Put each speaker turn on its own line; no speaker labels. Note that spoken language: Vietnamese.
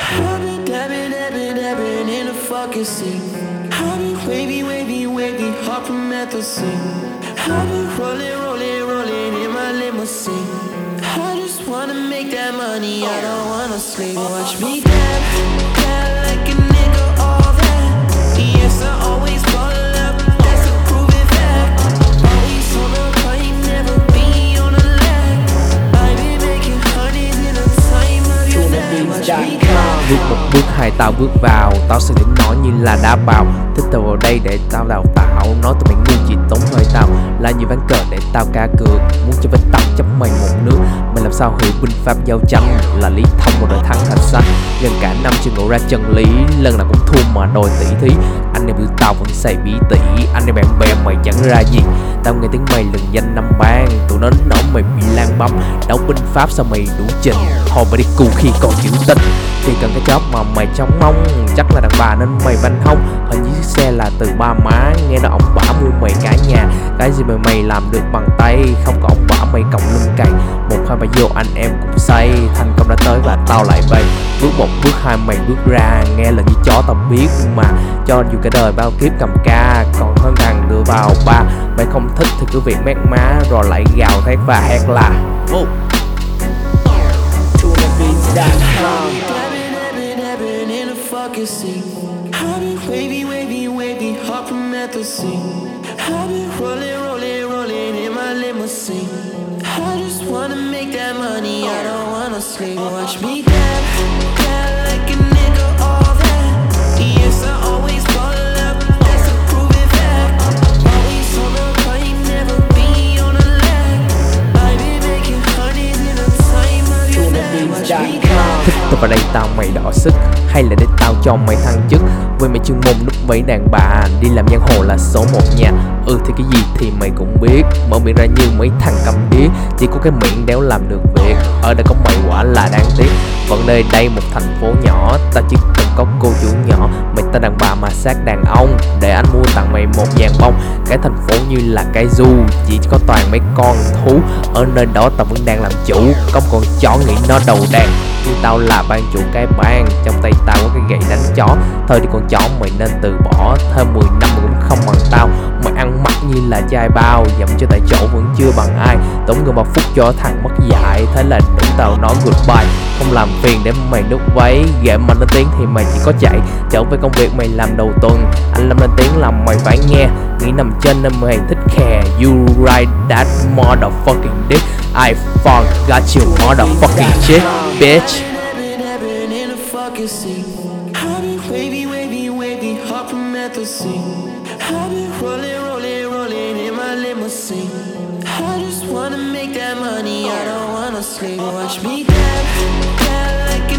I've been dabbing, dabbing, dabbing in. I've been wavy, wavy, wavy. I've been in my limousine. I just wanna make that money, I don't wanna sleep. Watch me dab, dab
Bước một bước, hai tao bước vào. Tao sẽ đứng nó như là đá bào. Thích tao vào đây để tao đào tạo. Nói tụi mày ngu chỉ tốn hơi tao. Là như ván cờ để tao cá cược. Muốn cho với tao chấp mày một nước. Mày làm sao hiểu binh pháp giao tranh? Là lý thông một đời thắng thành xanh Gần cả năm chưa ngộ ra chân lý. Lần nào cũng thua mà đòi tỷ thí. Anh em tụi tao vẫn xài bí tỷ Anh em bạn bè mày chẳng ra gì. Tao nghe tiếng mày lừng danh năm bang Tụi nó nổ mày bị lan băm. Đấu binh pháp sao mày đủ trình? Hồi mày đi cù khi còn chịu tinh thì cần cái chóp mà mày trong mong. Chắc là đàn bà nên mày banh hông. Hình như chiếc xe là từ ba má. Nghe nó ông bả mua mày cả nhà. Cái gì mà mày làm được bằng tay? Không có ông bả mày cộng lưng cày. Một hai mà vô anh em cũng say Thành công đã tới và tao lại bay Bước một bước hai mày bước ra Nghe là như chó tao biết mà cho dù cả đời bao kiếp cầm ca Còn hơn thằng đưa vào ba Mày không thích thì cứ việc mát má Rồi lại gào thét và hét là Wow.
Wavy, wavy. I've been rolling, rolling, rolling in my limousine. I just wanna make that money, I don't wanna sleep. Watch me dab,
Thích tao vào đây tao mày đỏ sức, Hay là để tao cho mày thăng chức? Với mày chuyên môn núp vẫy đàn bà, Đi làm giang hồ là số một nha. Ừ thì cái gì thì mày cũng biết. Mở miệng ra như mấy thằng cầm điếc Chỉ có cái miệng đéo làm được việc. Ở đây có mày quả là đáng tiếc. Vẫn nơi đây một thành phố nhỏ tao chỉ cần có cô chủ nhỏ. Mày ta đàn bà mà sát đàn ông, Để anh mua tặng mày một vàng bông. Cái thành phố như là cái du Chỉ có toàn mấy con thú Ở nơi đó tao vẫn đang làm chủ, không còn chó nghĩ nó đầu đàn. Như tao là ban chủ cái bang, Trong tay tao có cái gậy đánh chó. Thôi thì con chó mày nên từ bỏ Thêm 10 năm mà cũng không bằng tao. Mày như là chai bao Dậm cho tại chỗ vẫn chưa bằng ai. Tổng gần một phút cho thằng mất dạy Thế là đúng tao nói goodbye. Không làm phiền để mày nút váy Ghệ mà lên tiếng thì mày chỉ có chạy. Trở về công việc mày làm đầu tuần Anh Lâm lên tiếng làm mày phải nghe. Nghĩ nằm trên nên mày thích khè You ride that motherfucking dick. I forgot you motherfucking shit Bitch.
The sea. I've been rolling, rolling. Limousine. I just wanna make that money, I don't wanna sleep. Watch me dab, dab like